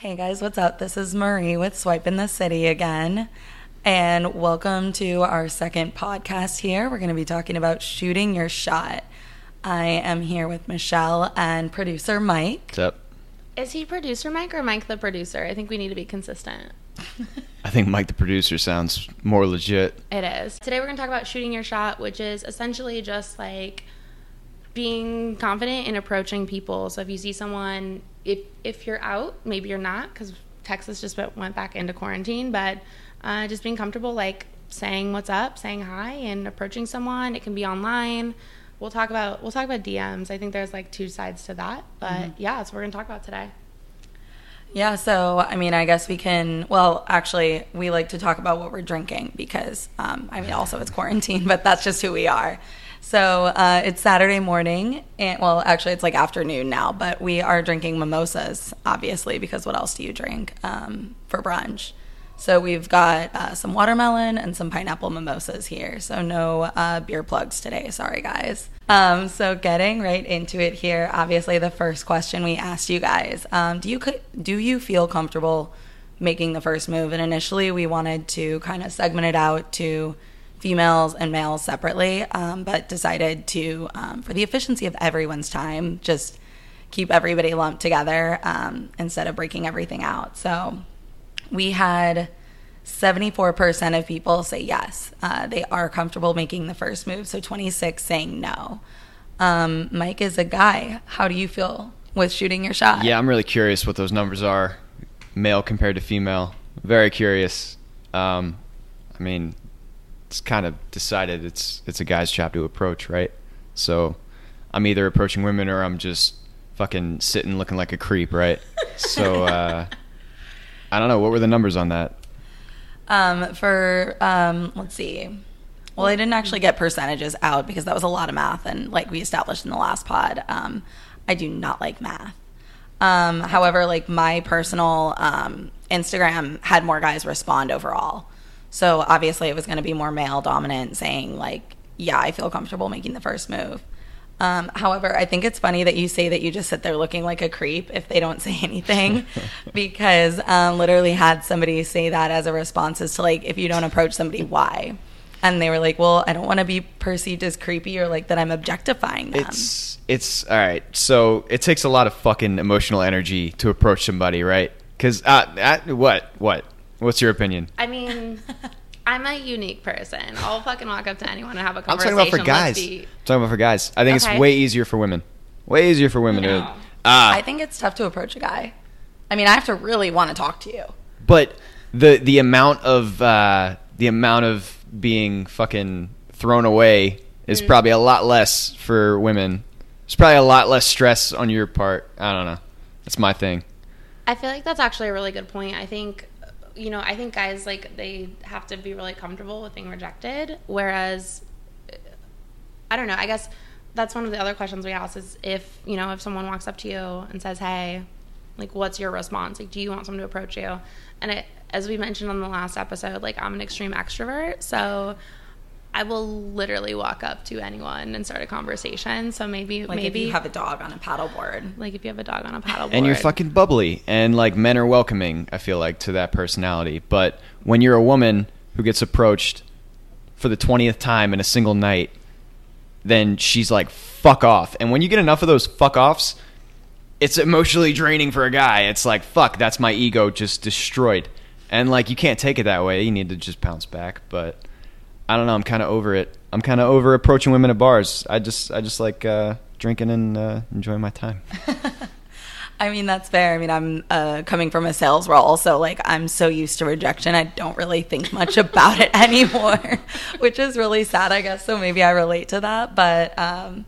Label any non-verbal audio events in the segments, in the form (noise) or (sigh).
Hey guys, what's up? This is Marie with Swipe in the City again. And welcome to our second podcast here. We're going to be talking about shooting your shot. I am here with Michelle and producer Mike. What's up? Is he producer Mike or Mike the producer? I think we need to be consistent. (laughs) I think Mike the producer sounds more legit. It is. Today we're going to talk about shooting your shot, which is essentially just like being confident in approaching people. So if you see someone, if if you're out, maybe you're not because Texas just went back into quarantine, but uh, just being comfortable, like saying what's up, saying hi, and approaching someone. It can be online. We'll talk about we'll talk about DMs. I think there's like two sides to that, but mm-hmm. yeah, that's what we're gonna talk about today. Yeah, so I mean, I guess we can. Well, actually, we like to talk about what we're drinking because, um, I mean, also it's quarantine, (laughs) but that's just who we are. So uh, it's Saturday morning, and well, actually, it's like afternoon now, but we are drinking mimosas, obviously, because what else do you drink um, for brunch? So we've got uh, some watermelon and some pineapple mimosas here. So no uh, beer plugs today. Sorry, guys. Um, so getting right into it here. Obviously, the first question we asked you guys: um, Do you do you feel comfortable making the first move? And initially, we wanted to kind of segment it out to females and males separately, um, but decided to, um, for the efficiency of everyone's time, just keep everybody lumped together um, instead of breaking everything out. So we had 74% of people say yes, uh, they are comfortable making the first move. So 26 saying no. Um, Mike is a guy. How do you feel with shooting your shot? Yeah, I'm really curious what those numbers are, male compared to female. Very curious. Um, I mean, it's kind of decided it's it's a guy's job to approach, right? So I'm either approaching women or I'm just fucking sitting looking like a creep, right? so (laughs) uh, I don't know. What were the numbers on that? Um, for um, let's see. Well, I didn't actually get percentages out because that was a lot of math, and like we established in the last pod, um, I do not like math. Um, however, like my personal um, Instagram had more guys respond overall. So obviously, it was going to be more male dominant, saying like, "Yeah, I feel comfortable making the first move." Um, however, I think it's funny that you say that you just sit there looking like a creep if they don't (laughs) say anything, (laughs) because um, literally had somebody say that as a response as to like, if you don't approach somebody, why? And they were like, "Well, I don't want to be perceived as creepy or like that I'm objectifying them." It's it's all right. So it takes a lot of fucking emotional energy to approach somebody, right? Because uh, what what What's your opinion? I mean, I'm a unique person. I'll fucking walk up to anyone and have a conversation. I'm talking about for guys. Be... I'm talking about for guys. I think okay. it's way easier for women. Way easier for women. No. To, uh, I think it's tough to approach a guy. I mean, I have to really want to talk to you. But the the amount of uh, the amount of being fucking thrown away is mm. probably a lot less for women. It's probably a lot less stress on your part. I don't know. That's my thing. I feel like that's actually a really good point. I think you know, I think guys like they have to be really comfortable with being rejected. Whereas, I don't know. I guess that's one of the other questions we ask is if you know if someone walks up to you and says, "Hey," like, what's your response? Like, do you want someone to approach you? And it, as we mentioned on the last episode, like I'm an extreme extrovert, so I will literally walk up to anyone and start a conversation. So maybe like maybe if you have a dog on a paddleboard. Like if you have a dog on a paddleboard. And you're fucking bubbly and like men are welcoming, I feel like, to that personality. But when you're a woman who gets approached for the twentieth time in a single night, then she's like, fuck off. And when you get enough of those fuck offs, it's emotionally draining for a guy. It's like, fuck, that's my ego just destroyed. And like you can't take it that way. You need to just bounce back. But I don't know. I'm kind of over it. I'm kind of over approaching women at bars. I just I just like uh, drinking and uh, enjoying my time. (laughs) I mean that's fair. I mean I'm uh, coming from a sales role, so like I'm so used to rejection, I don't really think much (laughs) about it anymore, (laughs) which is really sad, I guess. So maybe I relate to that, but. Um,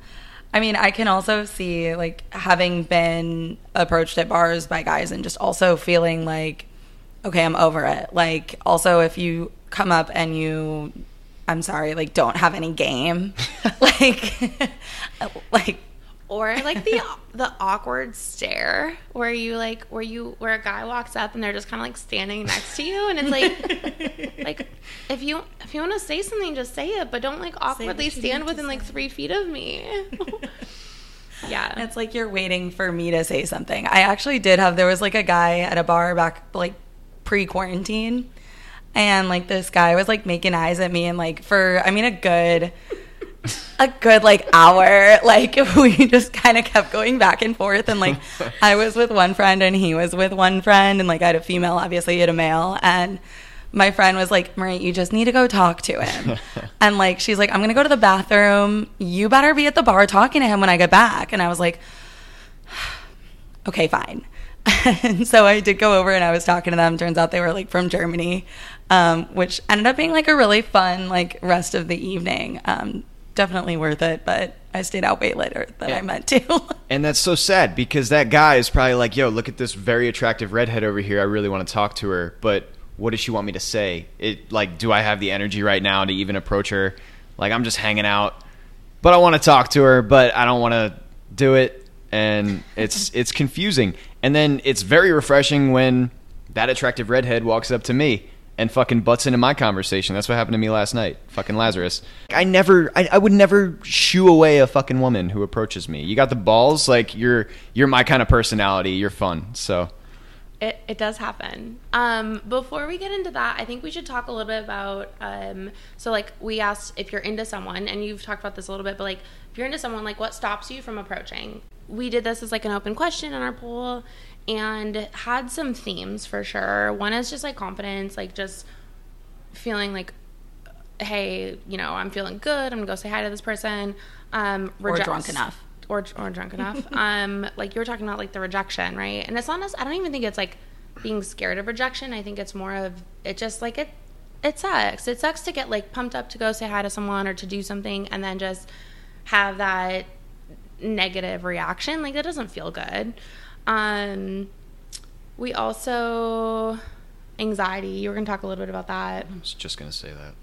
I mean, I can also see like having been approached at bars by guys and just also feeling like, okay, I'm over it. Like, also, if you come up and you I'm sorry, like don't have any game. (laughs) like (laughs) like or like the the awkward stare where you like where you where a guy walks up and they're just kind of like standing next to you and it's like (laughs) like if you if you want to say something just say it but don't like awkwardly stand within like 3 feet of me. Yeah. It's like you're waiting for me to say something. I actually did have there was like a guy at a bar back like pre-quarantine and like this guy was like making eyes at me and like for I mean a good a good like hour like (laughs) we just kind of kept going back and forth and like (laughs) I was with one friend and he was with one friend and like I had a female obviously he had a male and my friend was like, Marie, you just need to go talk to him. (laughs) and like, she's like, I'm going to go to the bathroom. You better be at the bar talking to him when I get back. And I was like, (sighs) okay, fine. and so I did go over and I was talking to them. Turns out they were like from Germany, um, which ended up being like a really fun like rest of the evening. Um, definitely worth it, but I stayed out way later than Yeah. I meant to. (laughs) And that's so sad because that guy is probably like, yo, look at this very attractive redhead over here. I really want to talk to her, but what does she want me to say? It like, do I have the energy right now to even approach her? Like, I'm just hanging out, but I want to talk to her, but I don't want to do it, and it's (laughs) it's confusing. And then it's very refreshing when that attractive redhead walks up to me and fucking butts into my conversation. That's what happened to me last night. Fucking Lazarus. I never, I, I would never shoo away a fucking woman who approaches me. You got the balls, like you're, you're my kind of personality. You're fun. So It, it does happen. Um, before we get into that, I think we should talk a little bit about. Um, so, like, we asked if you're into someone, and you've talked about this a little bit, but like, if you're into someone, like, what stops you from approaching? We did this as like an open question in our poll, and had some themes for sure. One is just like confidence, like just feeling like, hey, you know, I'm feeling good. I'm gonna go say hi to this person. Um, Or drunk enough. or or drunk enough. (laughs) um, like you were talking about like the rejection, right? And it's not. nec- I don't even think it's like being scared of rejection. I think it's more of it just like it. It sucks. It sucks to get like pumped up to go say hi to someone or to do something, and then just have that negative reaction. Like that doesn't feel good. Um, we also anxiety. You were gonna talk a little bit about that. I was just gonna say that.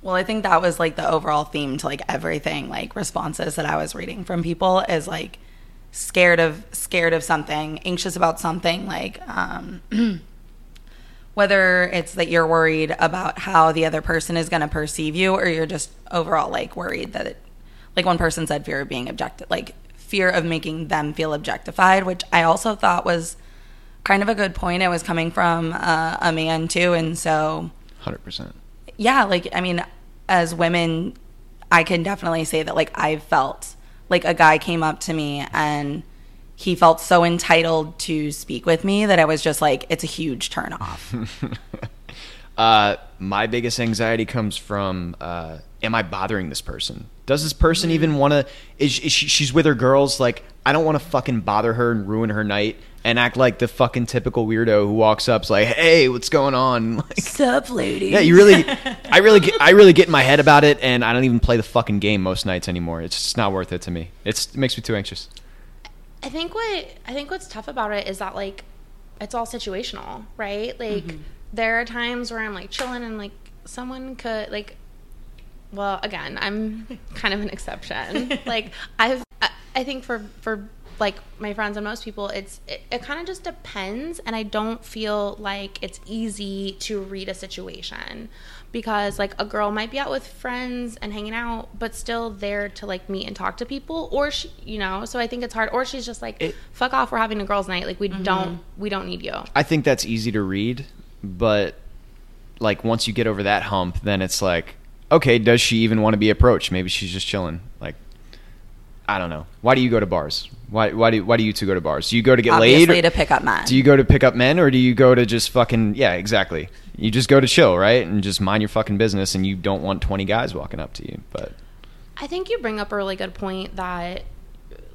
Well, I think that was like the overall theme to like everything, like responses that I was reading from people is like scared of scared of something, anxious about something, like um (clears throat) whether it's that you're worried about how the other person is going to perceive you or you're just overall like worried that it like one person said fear of being objected like fear of making them feel objectified, which I also thought was kind of a good point. It was coming from uh, a man too, and so Hundred percent. yeah, like I mean, as women, I can definitely say that like I've felt like a guy came up to me and he felt so entitled to speak with me that I was just like, it's a huge turn off. (laughs) Uh, my biggest anxiety comes from uh, am I bothering this person? Does this person even want to? Is, is she, she's with her girls? Like, I don't want to fucking bother her and ruin her night and act like the fucking typical weirdo who walks up, is like, "Hey, what's going on?" (laughs) Like, Sup, lady? yeah, you really, I really, get, I really get in my head about it, and I don't even play the fucking game most nights anymore. It's just not worth it to me. It's, it makes me too anxious. I think what I think what's tough about it is that like it's all situational, right? Like mm-hmm. there are times where I'm like chilling and like someone could like well, again, I'm kind of an exception. (laughs) like I've I, I think for for like my friends and most people it's it, it kind of just depends and I don't feel like it's easy to read a situation. Because like a girl might be out with friends and hanging out but still there to like meet and talk to people or she you know so i think it's hard or she's just like It- fuck off we're having a girls night like we mm-hmm. don't we don't need you. I think that's easy to read, but like once you get over that hump, then it's like, okay, does she even want to be approached? Maybe she's just chilling. Like, I don't know. Why do you go to bars? Why why do why do you two go to bars? Do you go to get laid? Obviously, laid? to pick up men. do you go to pick up men, or do you go to just fucking yeah, exactly. You just go to chill, right, and just mind your fucking business, and you don't want twenty guys walking up to you. But I think you bring up a really good point that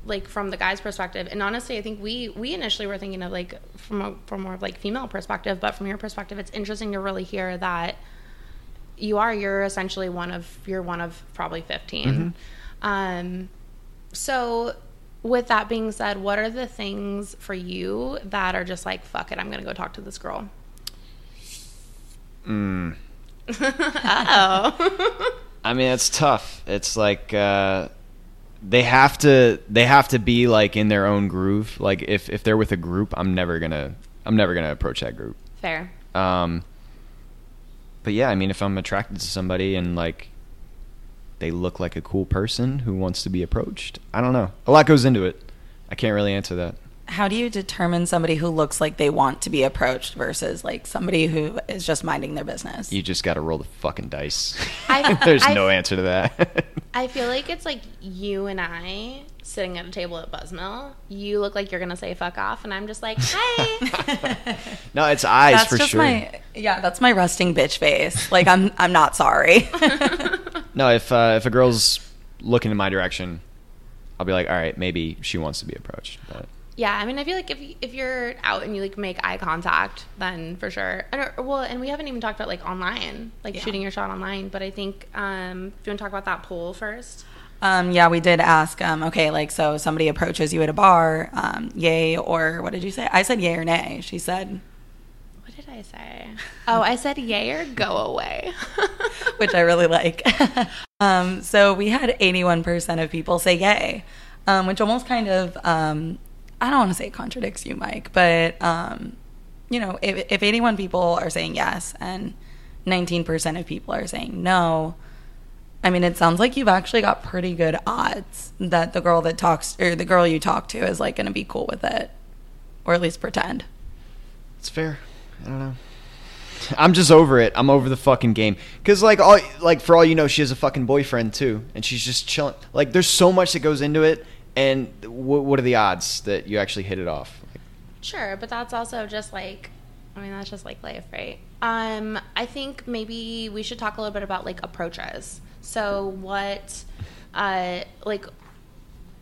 like from the guy's perspective and honestly I think we we initially were thinking of like from a from more of like female perspective but from your perspective it's interesting to really hear that you are you're essentially one of you're one of probably 15 um so with that being said what are the things for you that are just like fuck it I'm gonna go talk to this girl mm, (laughs) oh (laughs) I mean, it's tough. It's like uh, they have to they have to be like in their own groove. Like if if they're with a group, I'm never gonna I'm never gonna approach that group. fair Um, but yeah, I mean, if I'm attracted to somebody and like they look like a cool person who wants to be approached. I don't know. A lot goes into it. I can't really answer that. How do you determine somebody who looks like they want to be approached versus like somebody who is just minding their business? You just got to roll the fucking dice. I- (laughs) There's I- no answer to that. (laughs) I feel like it's like you and I sitting at a table at Buzzmill. You look like you're gonna say fuck off, and I'm just like, (laughs) hi. no, it's eyes that's for just sure. my yeah, that's my resting bitch face. Like I'm I'm not sorry. No, if uh, if a girl's looking in my direction, I'll be like, all right, maybe she wants to be approached. But yeah, I mean, I feel like if if you're out and you like make eye contact, then for sure. And, well, and we haven't even talked about like online, like Yeah. shooting your shot online. But I think, um, do you want to talk about that poll first? Um, yeah, we did ask. Um, okay, like so, somebody approaches you at a bar, um, yay or what did you say? I said yay or nay. She said, What did I say? Oh, I said yay or go away. (laughs) which I really like. (laughs) um, so we had 81% of people say yay, um, which almost kind of, um, I don't want to say it contradicts you, Mike, but, um, you know, if, if 81 people are saying yes and 19% of people are saying no, I mean, it sounds like you've actually got pretty good odds that the girl that talks or the girl you talk to is like going to be cool with it, or at least pretend. it's fair. I don't know. I'm just over it. I'm over the fucking game. Cause like all like for all you know, she has a fucking boyfriend too, and she's just chilling. Like there's so much that goes into it, and w- what are the odds that you actually hit it off? Sure, but that's also just like I mean that's just like life, right? Um I think maybe we should talk a little bit about like approaches. So what uh like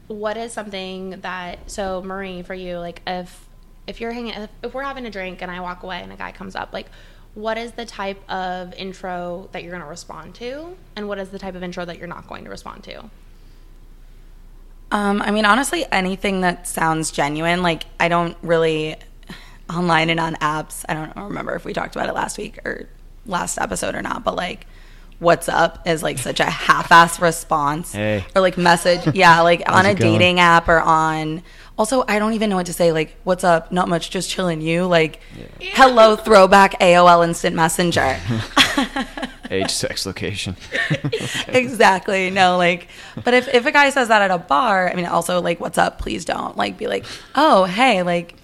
what is something that so Marie for you like if if you're hanging if, if we're having a drink and I walk away and a guy comes up like what is the type of intro that you're going to respond to and what is the type of intro that you're not going to respond to? Um, I mean, honestly, anything that sounds genuine. Like, I don't really online and on apps. I don't remember if we talked about it last week or last episode or not, but like, what's up is like such a (laughs) half-ass response Hey. or like message. Yeah, like on a going? dating app or on. Also, I don't even know what to say. Like, what's up? Not much, just chilling. You like, hello, throwback AOL Instant Messenger. (laughs) (laughs) age, sex, location. (laughs) exactly. No, like, but if, if a guy says that at a bar, I mean, also, like, what's up? Please don't. Like, be like, oh, hey, like,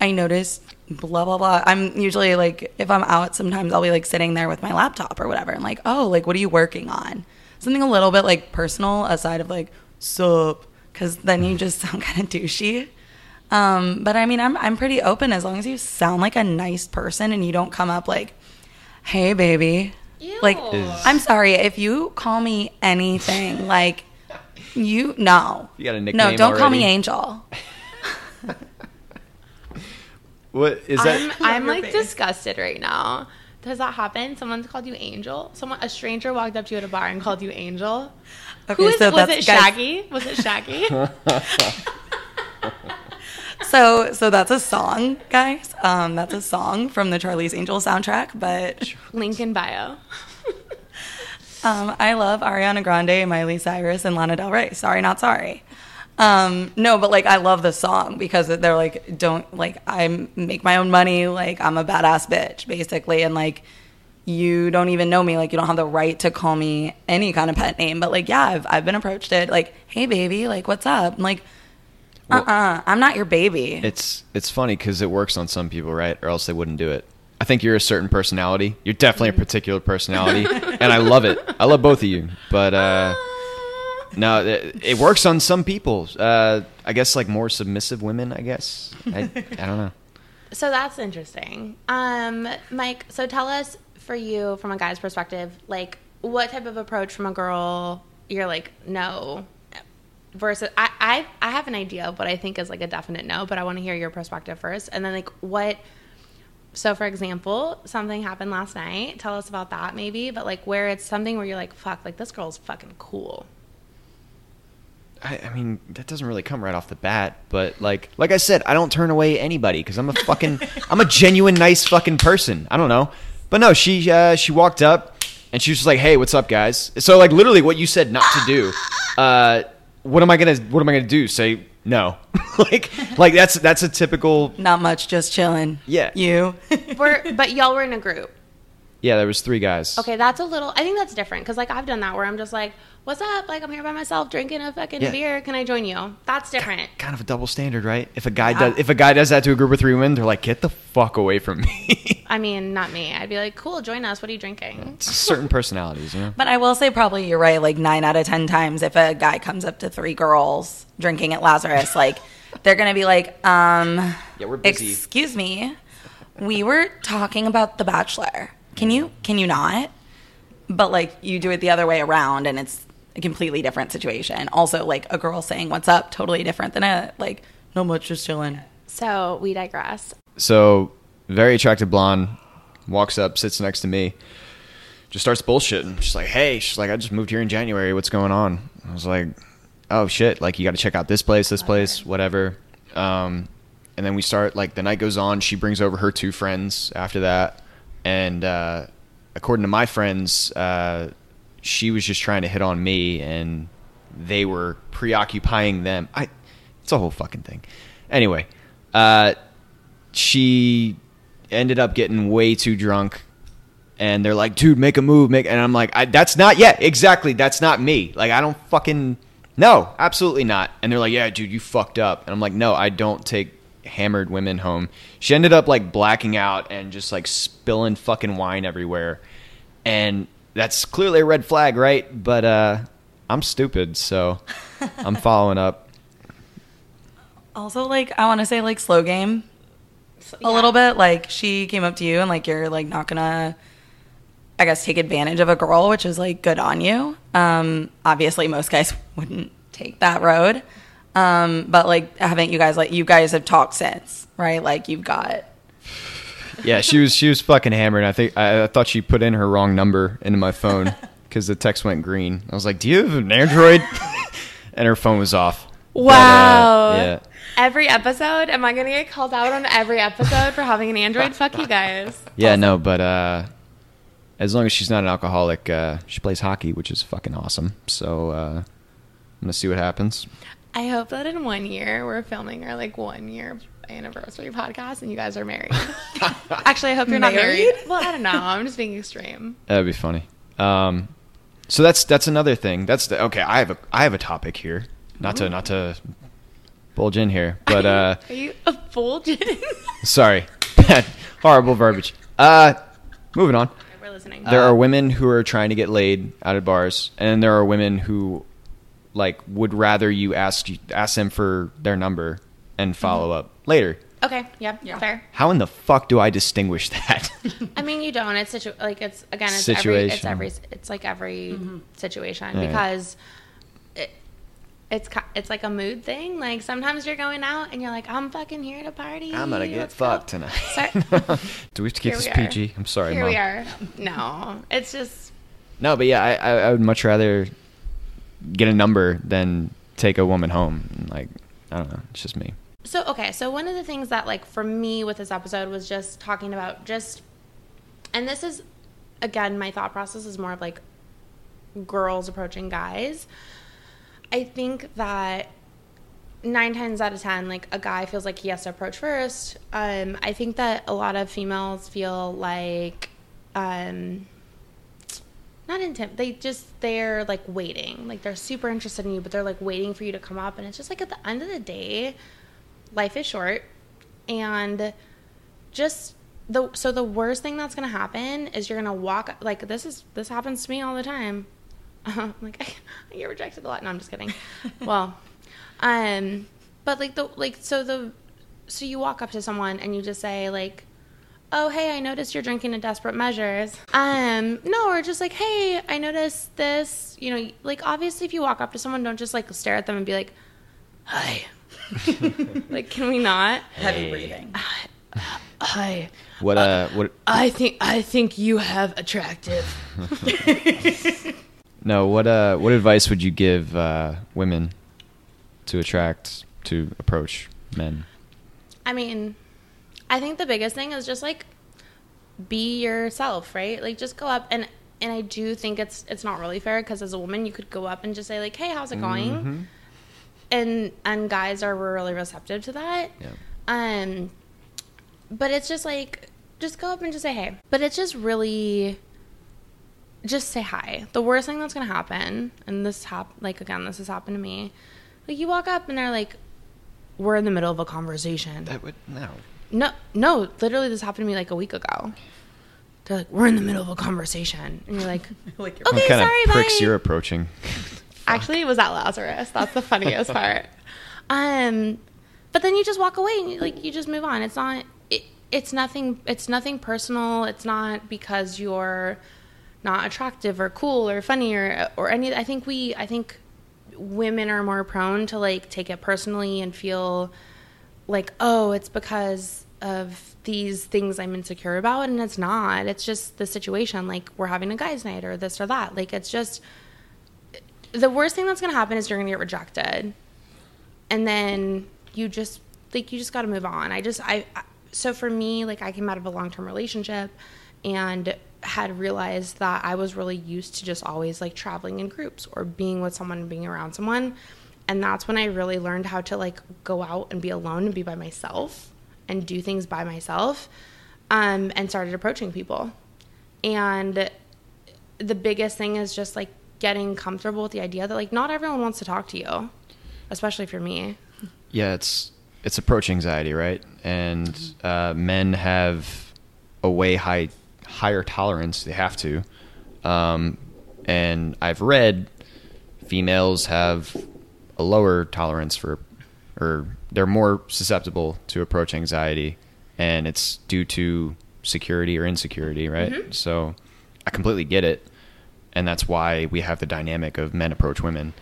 I noticed blah, blah, blah. I'm usually like, if I'm out, sometimes I'll be like sitting there with my laptop or whatever. And like, oh, like, what are you working on? Something a little bit like personal aside of like, sup, because then you just sound (laughs) kind of douchey. Um, but I mean, I'm, I'm pretty open as long as you sound like a nice person and you don't come up like, hey, baby. Like, Ew. I'm sorry if you call me anything. Like, you no, You got a nickname? no, don't call me? Angel. (laughs) What is that? I'm, (laughs) I'm like disgusted right now. Does that happen? Someone's called you Angel. Someone, a stranger walked up to you at a bar and called you Angel. Okay, Who is so it? Was that's- it guys- Shaggy? Was it Shaggy? (laughs) So, so that's a song, guys. Um, that's a song from the Charlie's Angel soundtrack. But Link in bio. um, I love Ariana Grande, Miley Cyrus, and Lana Del Rey. Sorry, not sorry. Um, no, but like I love the song because they're like, don't like I make my own money. Like I'm a badass bitch, basically, and like you don't even know me. Like you don't have the right to call me any kind of pet name. But like, yeah, I've I've been approached it. Like, hey, baby, like what's up? I'm like, Well- uh-uh, uh, i am not your baby. It's it's funny because it works on some people, right? Or else they wouldn't do it. I think you're a certain personality. You're definitely a particular personality, (laughs) and I love it. I love both of you, but uh, no, it, it works on some people. Uh, I guess like more submissive women. I guess I, I don't know. (laughs) So that's interesting. Um, Mike, so tell us for you from a guy's perspective, like what type of approach from a girl you're like, no versus I, I I have an idea of what I think is like a definite no, but I want to hear your perspective first. And then like what so for example, something happened last night. Tell us about that maybe, but like where it's something where you're like, fuck, like this girl's fucking cool. I, I mean, that doesn't really come right off the bat, but like, like I said, I don't turn away anybody because I'm a fucking, (laughs) I'm a genuine nice fucking person. I don't know, but no, she, uh, she walked up and she was just like, "Hey, what's up, guys?" So like, literally, what you said not to do. Uh, what am I gonna, what am I gonna do? Say no? (laughs) like, like that's that's a typical. not much, just chilling. Yeah. you. (laughs) We're, but y'all were in a group. Yeah, there was three guys. Okay, that's a little. I think that's different because like I've done that where I'm just like, "What's up? Like I'm here by myself drinking a fucking Yeah. beer. Can I join you?" That's different. Kind of a double standard, right? If a guy Yeah. does if a guy does that to a group of three women, they're like, "Get the fuck away from me." I mean, not me. I'd be like, "Cool, join us. What are you drinking?" Certain personalities, you know. But I will say, probably you're right. Like nine out of ten times, if a guy comes up to three girls drinking at Lazarus, like they're gonna be like, um, Yeah, we're busy. excuse me, we were talking about The Bachelor. Can you can you not? But like you do it the other way around, and it's a completely different situation. Also, like a girl saying "What's up?" totally different than a like, "No much, just chilling." So we digress. So, very attractive blonde walks up, sits next to me, just starts bullshitting. She's like, "Hey, she's like, I just moved here in January. What's going on?" I was like, "Oh shit! Like, you got to check out this place, this place, whatever." Um, and then we start like the night goes on. She brings over her two friends after that, and uh, according to my friends, uh, she was just trying to hit on me, and they were preoccupying them. I, it's a whole fucking thing. Anyway, uh, she ended up getting way too drunk. And they're like dude make a move make and i'm like I, that's not yet, exactly that's not me. Like i don't fucking no absolutely not. And they're like yeah dude you fucked up. And i'm like no i don't take hammered women home. She ended up like blacking out and just like spilling fucking wine everywhere. And that's clearly a red flag right? But uh i'm stupid so (laughs) i'm following up. Also, like I want to say, like slow game So, a little bit. Like she came up to you and like you're like not gonna, I guess, take advantage of a girl, which is like good on you. Um, obviously, most guys (laughs) wouldn't take that road. Um, but like, haven't you guys like you guys have talked since, right? Like you've got. Yeah, she was she was fucking hammered. I think I, I thought she put in her wrong number into my phone (laughs) because the text went green. I was like, "Do you have an Android?" (laughs) and her phone was off. But, uh, Wow. yeah. Every episode, am I gonna get called out on every episode for having an Android? Fuck you guys. Yeah, no, but uh, as long as she's not an alcoholic, uh, she plays hockey, which is fucking awesome. So uh, I'm gonna see what happens. I hope that in one year we're filming our like one year anniversary podcast and you guys are married. (laughs) Actually, I hope you're not married. Married? Well, I don't know. I'm just being extreme. That'd be funny. Um, so that's that's another thing. That's the, okay. I have a I have a topic here. Not to not to bulge in here, but uh. (laughs) are you a bulging? (laughs) Sorry. (laughs) Horrible verbiage. Uh, moving on. we're listening. There are women who are trying to get laid out of bars, and there are women who, like, would rather you ask ask them for their number and follow up later. okay. Yep. Yeah. Fair. How in the fuck do I distinguish that? I mean, you don't. It's situ- like it's again. It's every. It's Situation. every. It's like every situation Yeah. because it, it's it's like a mood thing. Like sometimes you're going out and you're like, I'm fucking here to party. I'm gonna get Let's go." fucked tonight. (laughs) Do we have to keep this. PG? I'm sorry, Here mom. we are. No, it's just No, but yeah, I, I, I would much rather get a number than take a woman home. Like, I don't know. It's just me. So okay, so one of the things that like for me with this episode was just talking about just and this is again my thought process is more of like girls approaching guys. I think that nine times out of ten, like a guy feels like he has to approach first. Um, I think that a lot of females feel like um not intim they just they're like waiting. Like they're super interested in you but they're like waiting for you to come up. And it's just like at the end of the day life is short. And just the so the worst thing that's gonna happen is you're gonna walk like this is this happens to me all the time (laughs) like I, I get rejected a lot. No i'm just kidding. (laughs) Well um but like the like so the so you walk up to someone and you just say like oh hey i noticed you're drinking a desperate measures. Um no or just like hey i noticed this you know like obviously if you walk up to someone don't just like stare at them and be like hi. (laughs) Like can we not? Heavy breathing. hi. What, uh, what, i think i think you have attractive no, what, uh, what advice would you give, uh, women to attract, to approach men? I mean, I think the biggest thing is just like be yourself, right? Like just go up and and I do think it's it's not really fair because as a woman you could go up and just say like, "Hey, how's it going?" Mm-hmm. And and guys are really receptive to that. Yeah. Um but it's just like just go up and just say, "Hey." But it's just really just say hi. The worst thing that's gonna happen, and this hap like again, this has happened to me. Like you walk up and they're like, "We're in the middle of a conversation." That would no. No, no, literally, this happened to me like a week ago. They're like, "We're in the middle of a conversation," and you're like, (laughs) like Okay, what kind sorry, of pricks bye. you're approaching? (laughs) Actually, it was at Lazarus. That's the funniest (laughs) part. Um, but then you just walk away and you, like you just move on. It's not. It, it's nothing. It's nothing personal. It's not because you're not attractive or cool or funny or or any. I think we. I think women are more prone to like take it personally and feel like oh it's because of these things i'm insecure about and it's not it's just the situation like we're having a guys night or this or that like it's just the worst thing that's going to happen is you're going to get rejected and then you just like you just got to move on i just I, I so for me like i came out of a long-term relationship and had realized that i was really used to just always like traveling in groups or being with someone being around someone. And that's when i really learned how to like go out and be alone and be by myself and do things by myself um, and started approaching people. And the biggest thing is just like getting comfortable with the idea that like not everyone wants to talk to you especially if you're me. Yeah, it's it's approach anxiety, right? And uh, men have a way high higher tolerance. They have to. Um, and I've read females have a lower tolerance for, or they're more susceptible to approach anxiety, and it's due to security or insecurity, right? So I completely get it, and that's why we have the dynamic of men approach women.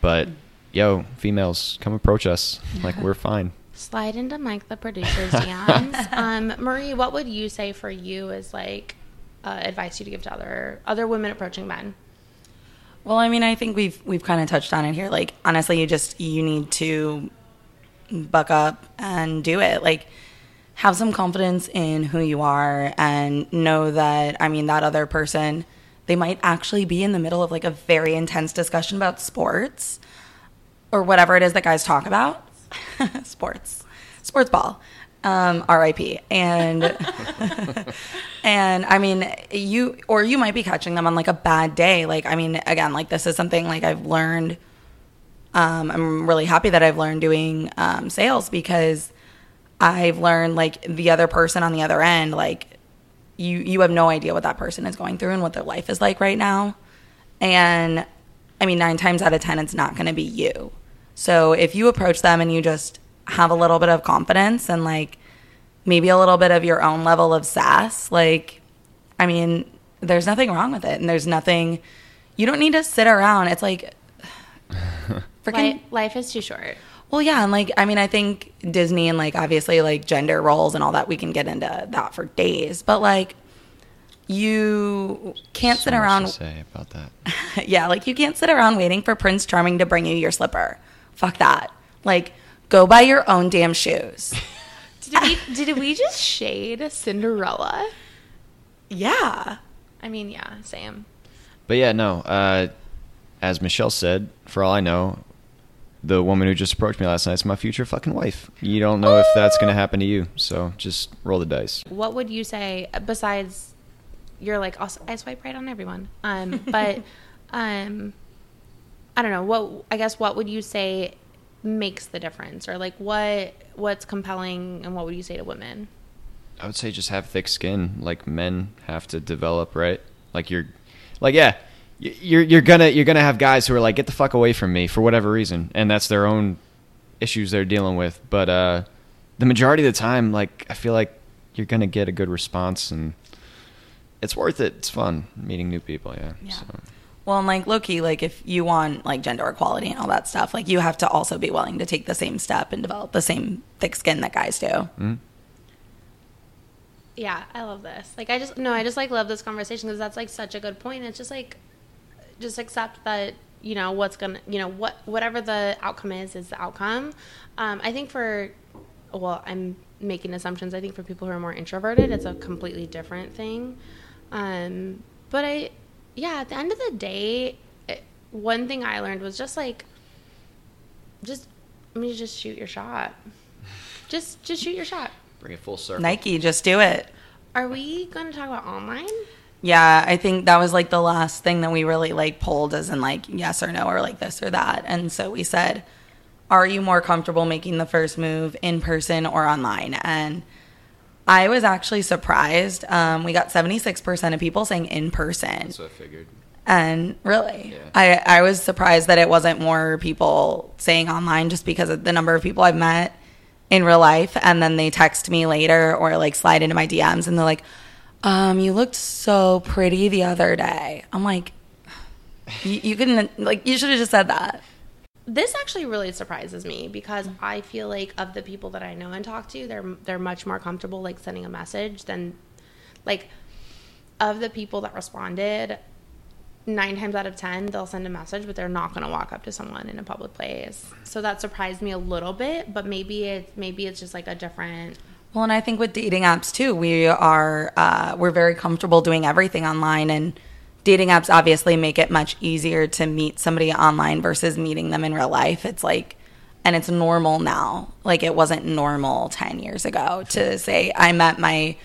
But yo, females, come approach us. Like we're fine. Slide into mike the producer's (laughs) DMs. um, marie what would you say for you is like uh, advice you to give to other other women approaching men Well, I mean, I think we've we've kind of touched on it here. Like, honestly, you just you need to buck up and do it. Like, have some confidence in who you are, and know that I mean that other person, they might actually be in the middle of like a very intense discussion about sports or whatever it is that guys talk about. (laughs) sports, sports ball, um, R.I.P. And (laughs) and I mean, you or you might be catching them on like a bad day. Like, I mean, again, like this is something like I've learned. Um, I'm really happy that I've learned doing um, sales because I've learned like the other person on the other end, like you you have no idea what that person is going through and what their life is like right now. And I mean, nine times out of ten, it's not going to be you. So if you approach them and you just have a little bit of confidence and like maybe a little bit of your own level of sass, like, I mean, there's nothing wrong with it. And there's nothing, you don't need to sit around. It's like, (sighs) freaking, life, life is too short well, yeah. And like, I mean, I think Disney and like obviously like gender roles and all that, we can get into that for days. But like, you can't So sit much to around say about that. (laughs) yeah, like you can't sit around waiting for Prince Charming to bring you your slipper. Fuck that. Like, go buy your own damn shoes. (laughs) did we did we just shade cinderella Yeah. i mean yeah same But yeah, no. Uh, as Michelle said, for all I know, the woman who just approached me last night is my future fucking wife. You don't know if that's gonna happen to you, so just roll the dice. what would you say besides you're like also, i swipe right on everyone um but (laughs) um i don't know what i guess what would you say makes the difference or like what what's compelling and what would you say to women I would say just have thick skin. Like men have to develop, right? Like you're, like yeah, you're you're gonna you're gonna have guys who are like get the fuck away from me for whatever reason, and that's their own issues they're dealing with. But uh, the majority of the time, like I feel like you're gonna get a good response, and it's worth it. It's fun meeting new people. Yeah. Yeah. So. Well, and like lowkey, like if you want like gender equality and all that stuff, like you have to also be willing to take the same step and develop the same thick skin that guys do. Mhm. yeah i love this like i just no i just like love this conversation because that's like such a good point it's just like just accept that you know what's gonna you know what whatever the outcome is is the outcome um, i think for well i'm making assumptions i think for people who are more introverted it's a completely different thing um, but i yeah at the end of the day it, one thing i learned was just like just i mean just shoot your shot just just shoot your shot Bring it full circle. Nike, just do it. are we going to talk about online Yeah, I think that was like the last thing that we really like polled as in like yes or no or like this or that. And so we said, are you more comfortable making the first move in person or online? And I was actually surprised. Um, we got 76% of people saying in person. So I figured. And really, Yeah. I, I was surprised that it wasn't more people saying online just because of the number of people I've met in real life. And then they text me later or like slide into my DMs and they're like, um, you looked so pretty the other day. I'm like, you, you couldn't, like, you should have just said that. This actually really surprises me because I feel like of the people that I know and talk to, they're they're much more comfortable like sending a message than like of the people that responded. Nine times out of ten, they'll send a message, but they're not going to walk up to someone in a public place. So that surprised me a little bit, but maybe it maybe it's just like a different. Well, and I think with dating apps too, we are uh, we're very comfortable doing everything online, and dating apps obviously make it much easier to meet somebody online versus meeting them in real life. It's like, and it's normal now. Like it wasn't normal ten years ago to say I met my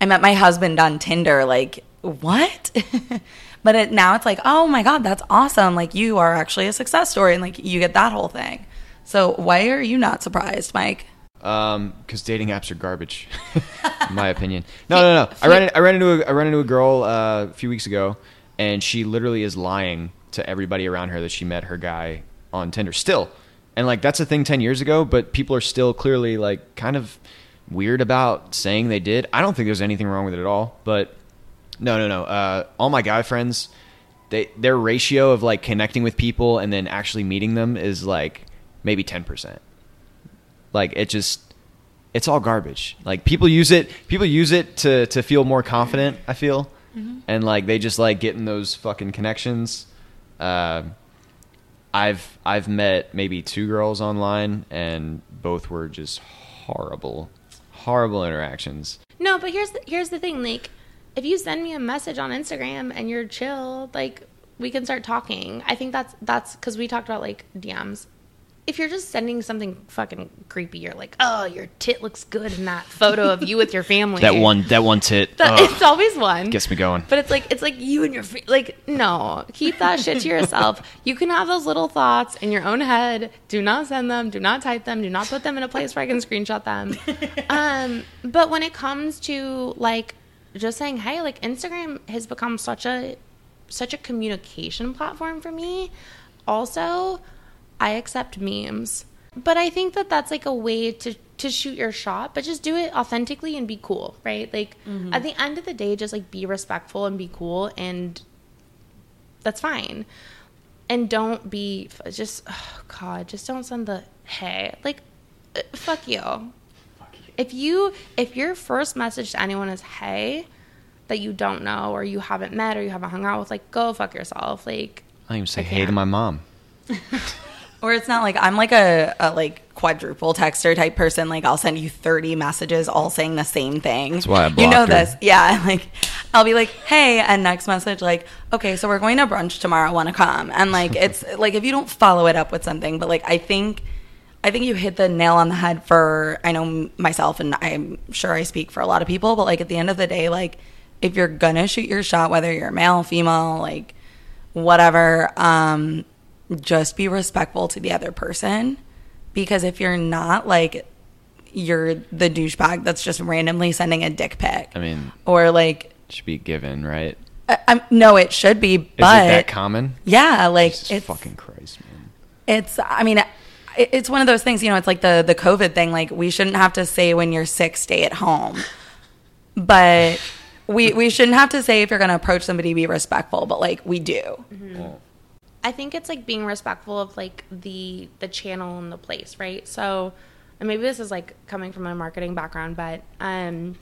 I met my husband on Tinder. Like what? (laughs) but it, now it's like, oh my god, that's awesome! Like you are actually a success story, and like you get that whole thing. So why are you not surprised, Mike? Um, because dating apps are garbage, (laughs) in my opinion. No, no, no. I ran I ran into a, I ran into a girl uh, a few weeks ago, and she literally is lying to everybody around her that she met her guy on Tinder still, and like that's a thing ten years ago, but people are still clearly like kind of weird about saying they did. I don't think there's anything wrong with it at all, but no, no, no. Uh, all my guy friends, they their ratio of like connecting with people and then actually meeting them is like maybe ten percent. Like it just it's all garbage. Like people use it people use it to to feel more confident, I feel. And like they just like getting those fucking connections. Uh, I've I've met maybe two girls online and both were just horrible. Horrible interactions. No, but here's the, here's the thing. Like, if you send me a message on Instagram and you're chill, like we can start talking. I think that's that's because we talked about like DMs. If you're just sending something fucking creepy, you're like, oh, your tit looks good in that photo of you with your family. That one that one tit That, ugh, it's always one. gets me going. But it's like it's like you and your fa- like no, keep that shit to yourself. You can have those little thoughts in your own head. Do not send them. Do not type them. Do not put them in a place where I can screenshot them. (laughs) Um, but when it comes to like just saying hey, like Instagram has become such a such a communication platform for me. Also, I accept memes. But I think that that's like a way to to shoot your shot, but just do it authentically and be cool, right? Like at the end of the day, just like be respectful and be cool, and that's fine. And don't be just oh god, just don't send the hey like uh, fuck you. If you if your first message to anyone is hey that you don't know or you haven't met or you haven't hung out with, like go fuck yourself. Like I even say I hey to my mom. (laughs) Or it's not like I'm like a, a like quadruple texter type person. Like I'll send you 30 messages all saying the same thing. That's why I You know her. this. Yeah. (laughs) Like I'll be like, hey, and next message, like, okay, so we're going to brunch tomorrow. Want to come? And like it's like if you don't follow it up with something, but like I think I think you hit the nail on the head for I know myself and I'm sure I speak for a lot of people, but like at the end of the day, like if you're gonna shoot your shot, whether you're male, female, like whatever, um, just be respectful to the other person. Because if you're not, like, you're the douchebag that's just randomly sending a dick pic. I mean, or like, should be given, right? I, I'm, no, it should be, Is but it that common? yeah, like Jesus it's fucking Christ, man. it's i mean it- it's one of those things you know it's like the the covid thing like we shouldn't have to say when you're sick stay at home but we we shouldn't have to say if you're going to approach somebody be respectful but like we do Well, I think it's like being respectful of like the the channel and the place, right? So, and maybe this is like coming from a marketing background, but um,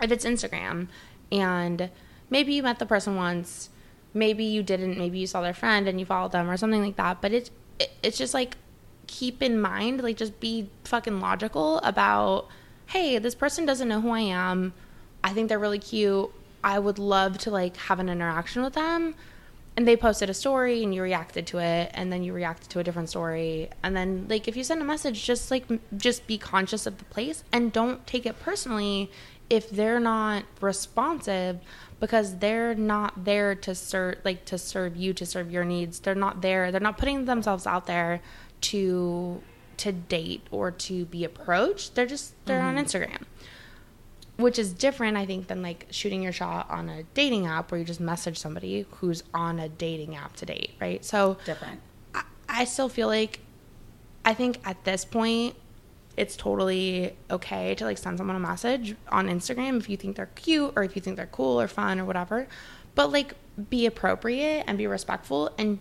if it's Instagram and maybe you met the person once, maybe you didn't, maybe you saw their friend and you followed them or something like that, but it's it, it's just like keep in mind, like just be fucking logical about, hey, this person doesn't know who I am. I think they're really cute. I would love to like have an interaction with them and they posted a story and you reacted to it and then you reacted to a different story. And then like if you send a message just like just be conscious of the place and don't take it personally if they're not responsive because they're not there to serve like to serve you to serve your needs. They're not there. They're not putting themselves out there to to date or to be approached. They're just they're on mm-hmm. instagram which is different i think than like shooting your shot on a dating app where you just message somebody who's on a dating app to date right so Different. I, I still feel like I think at this point it's totally okay to like send someone a message on Instagram if you think they're cute or if you think they're cool or fun or whatever. But like be appropriate and be respectful and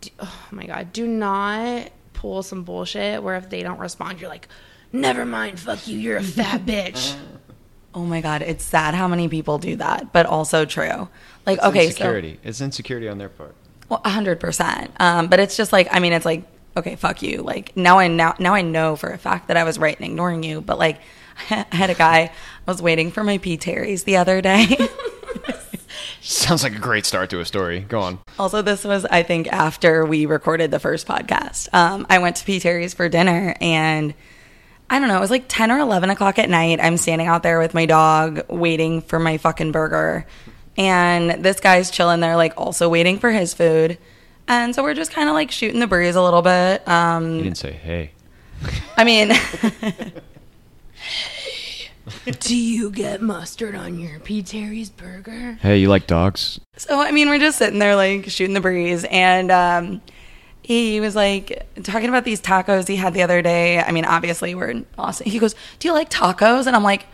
d- oh my god, do not pull some bullshit where if they don't respond you're like never mind, fuck you, you're a fat bitch. (laughs) Oh my god, it's sad how many people do that, but also true. Like It's okay, insecurity. it's insecurity on their part. so well, hundred percent. Um, but it's just like I mean, it's like okay, fuck you. Like now I now now I know for a fact that I was right in ignoring you. But like (laughs) I had a guy, I was waiting for my P Terry's the other day. (laughs) Sounds like a great start to a story. Go on. Also, this was, I think, after we recorded the first podcast. Um, I went to P. Terry's for dinner and I don't know, it was like 10 or 11 o'clock at night. I'm standing out there with my dog waiting for my fucking burger. And this guy's chilling there, like also waiting for his food. And so we're just kind of like shooting the breeze a little bit. You Um, didn't say hey. I mean, hey, (laughs) (laughs) Do you get mustard on your P. Terry's burger? Hey, you like dogs? So I mean, we're just sitting there like shooting the breeze, and um, he was like talking about these tacos he had the other day. I mean, obviously we're in Austin. He goes, "Do you like tacos?" And I'm like,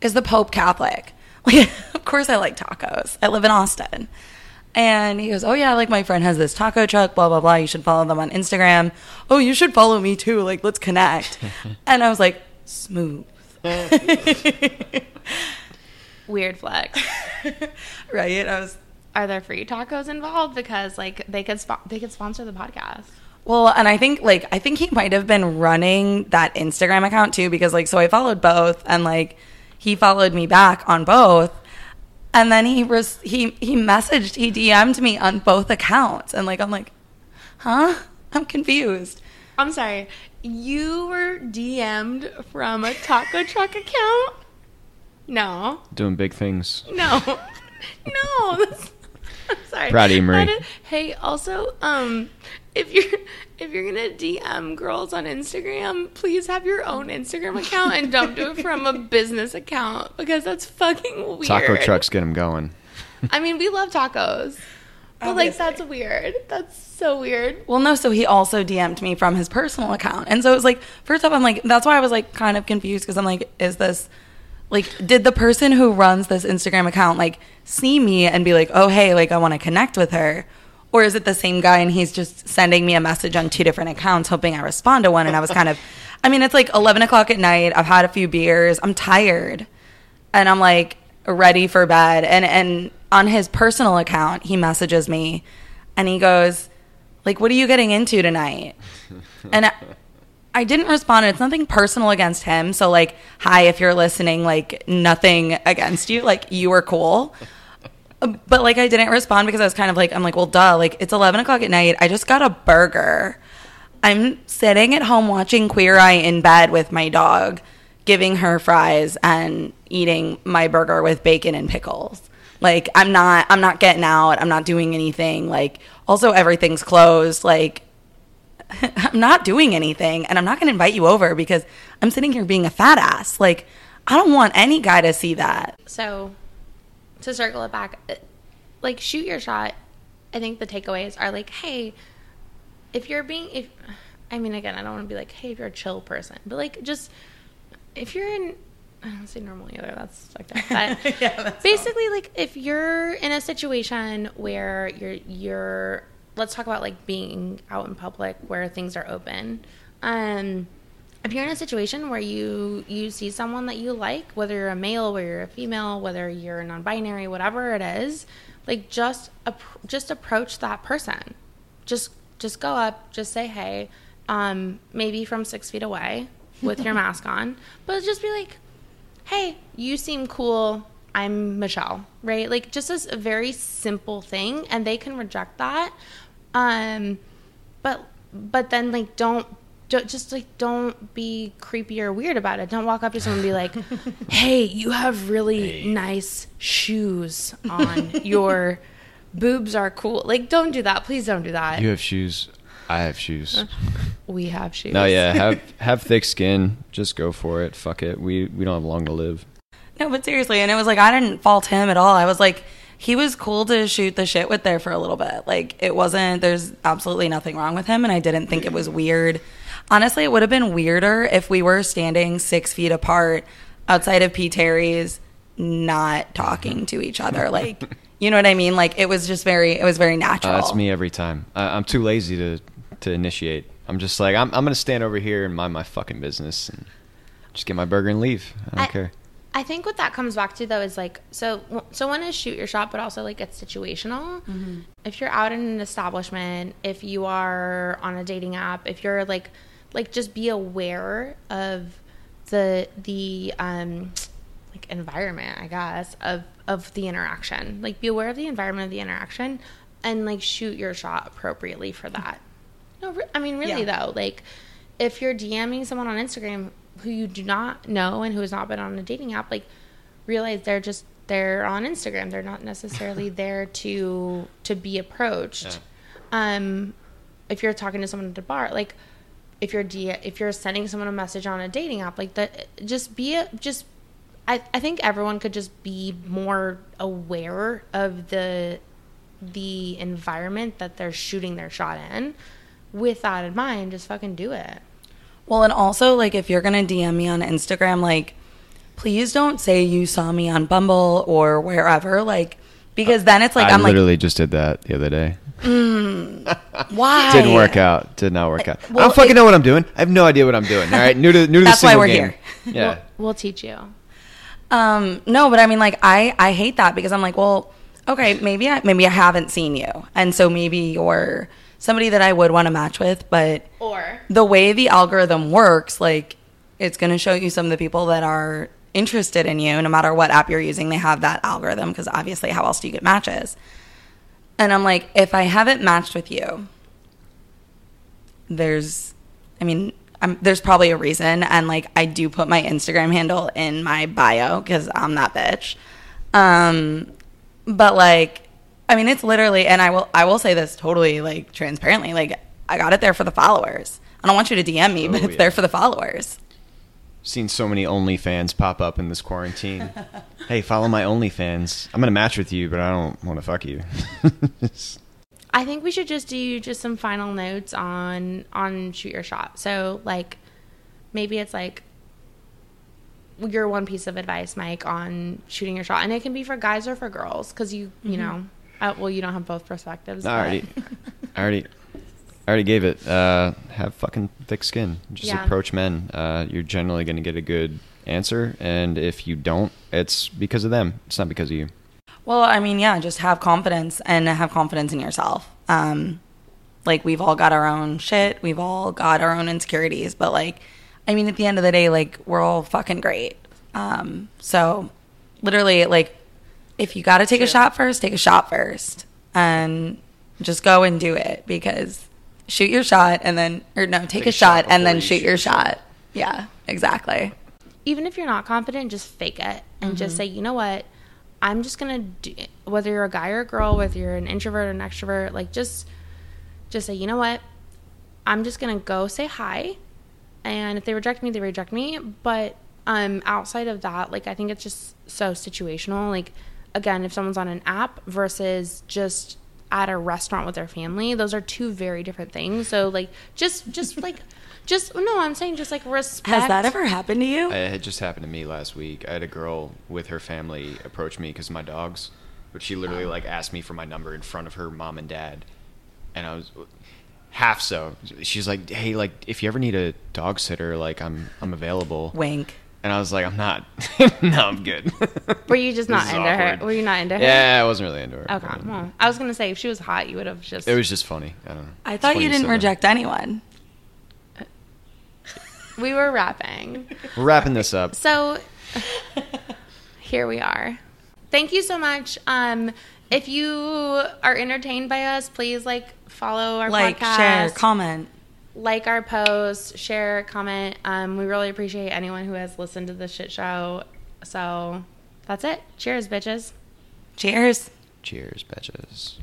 "Is the Pope Catholic?" (laughs) Like, of course I like tacos. I live in Austin. And he goes, "Oh yeah, like my friend has this taco truck. Blah blah blah. You should follow them on Instagram. Oh, you should follow me too. Like, let's connect." (laughs) and I was like, "Smooth." (laughs) Weird flex. right? I was Are there free tacos involved? Because like they could spo- they could sponsor the podcast. Well, and I think like I think he might have been running that Instagram account too because like so I followed both and like he followed me back on both. And then he was he he messaged he DM'd me on both accounts and like I'm like, "Huh? I'm confused." I'm sorry. You were DM'd from a taco truck account? No. Doing big things. No. (laughs) no. that's- I'm (laughs) sorry. Proud of you, Marie. That is- hey, also, um, if you're if you're gonna DM girls on Instagram, please have your own Instagram account and don't do it from a (laughs) business account because that's fucking weird. Taco trucks get them going. I mean, we love tacos, but like that's weird. That's so weird. Well, no, so he also DM'd me from his personal account. And so it was like, first off, I'm like, that's why I was like kind of confused because I'm like, is this, like, did the person who runs this Instagram account like see me and be like, oh, hey, like, I want to connect with her? Or is it the same guy and he's just sending me a message on two different accounts hoping I respond to one? And I was kind of, I mean, it's like 11 o'clock at night. I've had a few beers. I'm tired. And I'm like ready for bed. And, and on his personal account, he messages me and he goes, like, what are you getting into tonight? And I, didn't respond. It's nothing personal against him. So, like, hi, if you're listening, like, nothing against you. Like, you were cool. But, like, I didn't respond because I was kind of like, I'm like, well, duh. Like, it's 11 o'clock at night. I just got a burger. I'm sitting at home watching Queer Eye in bed with my dog, giving her fries and eating my burger with bacon and pickles. Like I'm not I'm not getting out. I'm not doing anything. Like also everything's closed. Like (laughs) I'm not doing anything and I'm not going to invite you over because I'm sitting here being a fat ass. Like I don't want any guy to see that. So, to circle it back, uh, like shoot your shot. I think the takeaways are like, hey, if you're being, if I mean, again, I don't want to be like, hey, if you're a chill person, but like, just if you're in, I don't say normal either. That's fucked up. But (laughs) Yeah, basically, like, if you're in a situation where you're you're, let's talk about like being out in public where things are open. Um, if you're in a situation where you you see someone that you like, whether you're a male, whether you're a female, whether you're non-binary, whatever it is, like just just approach that person. Just just go up, just say hey, um, maybe from six feet away with your (laughs) mask on, but just be like, hey, you seem cool. I'm Michelle, right? Like just as a very simple thing, and they can reject that. Um, but but then like don't don't, just like don't be creepy or weird about it. Don't walk up to someone and be like, (laughs) "Hey, you have really nice shoes on. Your boobs are cool." Like, don't do that. Please don't do that. You have shoes. I have shoes. (laughs) we have shoes. No, yeah, have (laughs) have thick skin. Just go for it. Fuck it. We we don't have long to live. No, but seriously, and it was like I didn't fault him at all. I was like, he was cool to shoot the shit with there for a little bit. Like it wasn't. There's absolutely nothing wrong with him, and I didn't think it was weird. Honestly, it would have been weirder if we were standing six feet apart outside of P. Terry's, not talking to each other. Like, (laughs) you know what I mean? Like it was just very. It was very natural. Uh, that's me every time. I, I'm too lazy to to initiate. I'm just like I'm I'm gonna stand over here and mind my fucking business and just get my burger and leave. I don't I- care. I think what that comes back to though is like so so one is shoot your shot, but also like it's situational. If you're out in an establishment, if you are on a dating app, if you're like like just be aware of the the um like environment, I guess, of of the interaction. Like be aware of the environment of the interaction and like shoot your shot appropriately for that. No, I mean really Yeah. though, like if you're DMing someone on Instagram who you do not know and who has not been on a dating app, like realize they're just they're on Instagram. They're not necessarily (laughs) there to to be approached. Um, if you're talking to someone at a bar, like if you're D- if you're sending someone a message on a dating app, like that, just be a, just. I, I think everyone could just be more aware of the the environment that they're shooting their shot in. With that in mind, just fucking do it. Well, and also, like, if you're going to DM me on Instagram, like, please don't say you saw me on Bumble or wherever, like, because then it's like, I I'm like, literally just did that the other day. Mm, (laughs) why? Didn't work out. Did not work out. I well, don't fucking it- know what I'm doing. I have no idea what I'm doing. All right, new to new to That's the why we're game. here. Yeah. We'll teach you. Um, no, but I mean, like, I, I hate that because I'm like, well, okay, maybe I, maybe I haven't seen you. And so maybe you're somebody that I would want to match with, but Or the way the algorithm works, like it's going to show you some of the people that are interested in you, no matter what app you're using. They have that algorithm because obviously, how else do you get matches? And I'm like, if I haven't matched with you, there's, I mean, I'm, there's probably a reason, and like I do put my Instagram handle in my bio because I'm that bitch. Um, but like, I mean, it's literally, and I will, I will say this totally like transparently, like I got it there for the followers. I don't want you to DM me, oh, but Oh, it's yeah. there for the followers. Seen so many OnlyFans pop up in this quarantine. (laughs) hey, follow my OnlyFans. I'm gonna match with you, but I don't want to fuck you. (laughs) I think we should just do just some final notes on on shoot your shot. So like maybe it's like your one piece of advice, Mike, on shooting your shot, and it can be for guys or for girls, because you you mm-hmm. know, uh, well, you don't have both perspectives. I already, I already, I already gave it. Uh, have fucking thick skin. Just Yeah. approach men. Uh, you're generally gonna get a good answer, and if you don't, it's because of them. It's not because of you. Well, I mean, yeah, just have confidence and have confidence in yourself. Um, like we've all got our own shit, we've all got our own insecurities, but like, I mean, at the end of the day, like we're all fucking great. Um, so literally, like, if you got to take a shot first, take a shot first, and just go and do it because shoot your shot and then, or no, take, a, shot, and then shoot shoot your shot. shot. Yeah, exactly. even if you're not confident, just fake it and just say, you know what, I'm just gonna do. Whether you're a guy or a girl, whether you're an introvert or an extrovert, like just, just say, you know what, I'm just gonna go say hi, and if they reject me, they reject me. But um, outside of that, like I think it's just so situational. Like again, if someone's on an app versus just at a restaurant with their family, those are two very different things. So like, just just like. Just no, I'm saying just like respect. Has that ever happened to you? It had just happened to me last week. I had a girl with her family approach me because of my dogs, but she literally like asked me for my number in front of her mom and dad, and I was half so. She's like, "Hey, like if you ever need a dog sitter, like I'm I'm available." Wink. And I was like, "I'm not. (laughs) no, I'm good." Were you just not is into her? Were you not into her? Yeah, I wasn't really into her. Okay. but Well, I was gonna say if she was hot, you would have just. It was just funny. I don't know. I It's thought you didn't said reject anyone. We were wrapping. We're wrapping this up. So here we are. Thank you so much. Um, if you are entertained by us, please like follow our Like, podcast. share, comment. Like our post, share, comment. Um, we really appreciate anyone who has listened to this shit show. So that's it. Cheers, bitches. Cheers. Cheers, bitches.